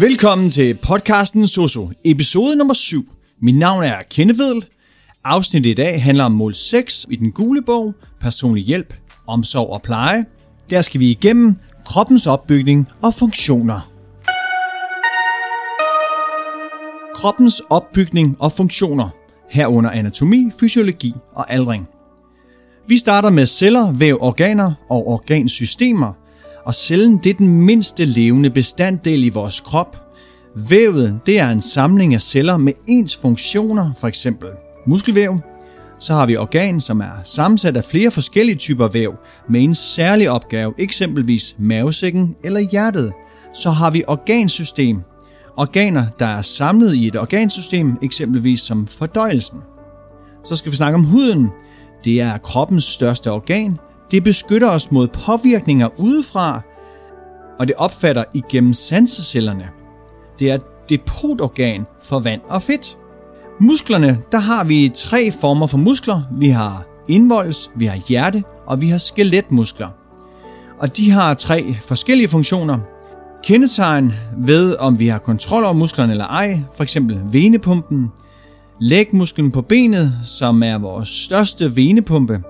Velkommen til podcasten Soso, episode nummer 7. Mit navn er Kendevedel. Afsnittet i dag handler om mål 6 i den gule bog, personlig hjælp, omsorg og pleje. Der skal vi igennem kroppens opbygning og funktioner. Kroppens opbygning og funktioner, herunder anatomi, fysiologi og aldring – vi starter med celler, væv, organer og organsystemer, og cellen det er den mindste levende bestanddel i vores krop. Vævet det er en samling af celler med ens funktioner, for eksempel muskelvæv. Så har vi organ, som er sammensat af flere forskellige typer væv med en særlig opgave, eksempelvis mavesækken eller hjertet. Så har vi organsystem, organer, der er samlet i et organsystem, eksempelvis som fordøjelsen. Så skal vi snakke om huden. Det er kroppens største organ. Det beskytter os mod påvirkninger udefra, og det opfatter igennem sansecellerne. Det er et depotorgan for vand og fedt. Musklerne, der har vi tre former for muskler. Vi har indvolds, vi har hjerte og vi har skeletmuskler. Og de har tre forskellige funktioner. Kendetegn ved, om vi har kontrol over musklerne eller ej, for eksempel venepumpen, lægmusklen på benet, som er vores største venepumpe,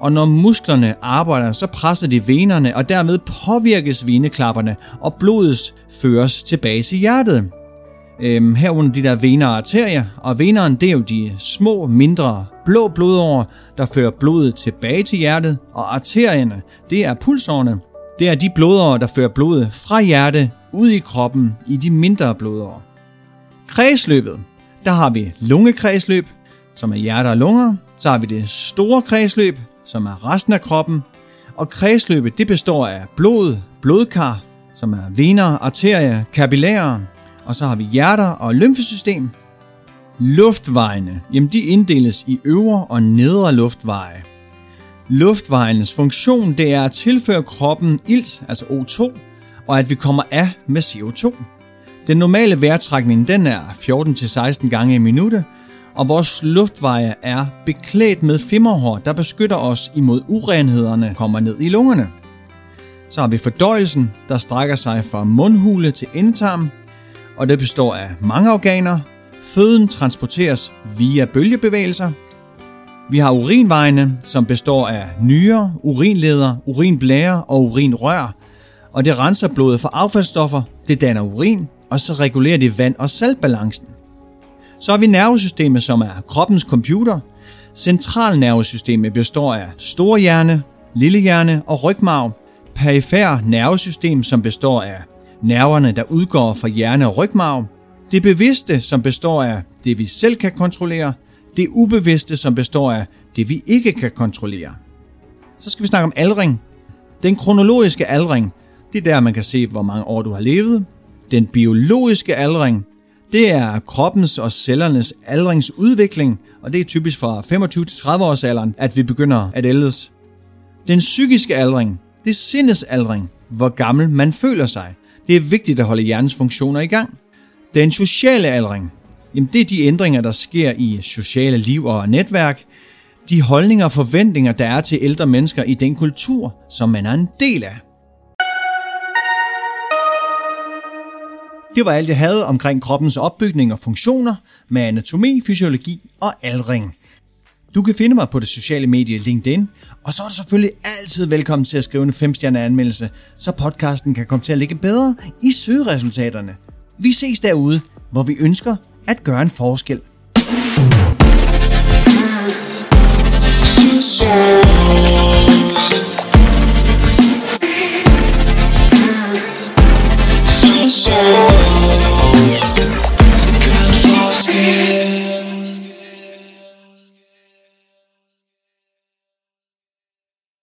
og når musklerne arbejder, så presser de venerne, og dermed påvirkes veneklapperne, og blodet føres tilbage til hjertet. Øhm, herunder de der vener og arterier, og veneren det er jo de små, mindre blå blodårer, der fører blodet tilbage til hjertet, og arterierne, det er pulsårene. Det er de blodårer, der fører blodet fra hjertet ud i kroppen i de mindre blodårer. Kredsløbet, der har vi lungekredsløb, som er hjerte og lunger. Så har vi det store kredsløb, som er resten af kroppen. Og kredsløbet det består af blod, blodkar, som er vener, arterier, kapillærer. Og så har vi hjerter og lymfesystem. Luftvejene, jamen de inddeles i øvre og nedre luftveje. Luftvejenes funktion det er at tilføre kroppen ilt, altså O2, og at vi kommer af med CO2. Den normale vejrtrækning den er 14-16 gange i minuttet, og vores luftveje er beklædt med femmerhår, der beskytter os imod urenhederne kommer ned i lungerne. Så har vi fordøjelsen, der strækker sig fra mundhule til endetarm, og det består af mange organer. Føden transporteres via bølgebevægelser. Vi har urinvejene, som består af nyrer, urinleder, urinblære og urinrør, og det renser blodet for affaldsstoffer, det danner urin, og så regulerer det vand- og saltbalancen. Så har vi nervesystemet, som er kroppens computer. Centralnervesystemet består af storhjerne, lillehjerne og rygmarv. Perifær nervesystem, som består af nerverne, der udgår fra hjerne og rygmarv. Det bevidste, som består af det, vi selv kan kontrollere. Det ubevidste, som består af det, vi ikke kan kontrollere. Så skal vi snakke om aldring. Den kronologiske aldring, det er der, man kan se, hvor mange år du har levet. Den biologiske aldring, det er kroppens og cellernes aldringsudvikling, og det er typisk fra 25 til 30 års alderen, at vi begynder at ældes. Den psykiske aldring, det er sindets aldring, hvor gammel man føler sig. Det er vigtigt at holde hjernens funktioner i gang. Den sociale aldring, jamen det er de ændringer, der sker i sociale liv og netværk, de holdninger og forventninger, der er til ældre mennesker i den kultur, som man er en del af. Det var alt, jeg havde omkring kroppens opbygning og funktioner med anatomi, fysiologi og aldring. Du kan finde mig på det sociale medie LinkedIn, og så er du selvfølgelig altid velkommen til at skrive en 5 anmeldelse, så podcasten kan komme til at ligge bedre i søgeresultaterne. Vi ses derude, hvor vi ønsker at gøre en forskel.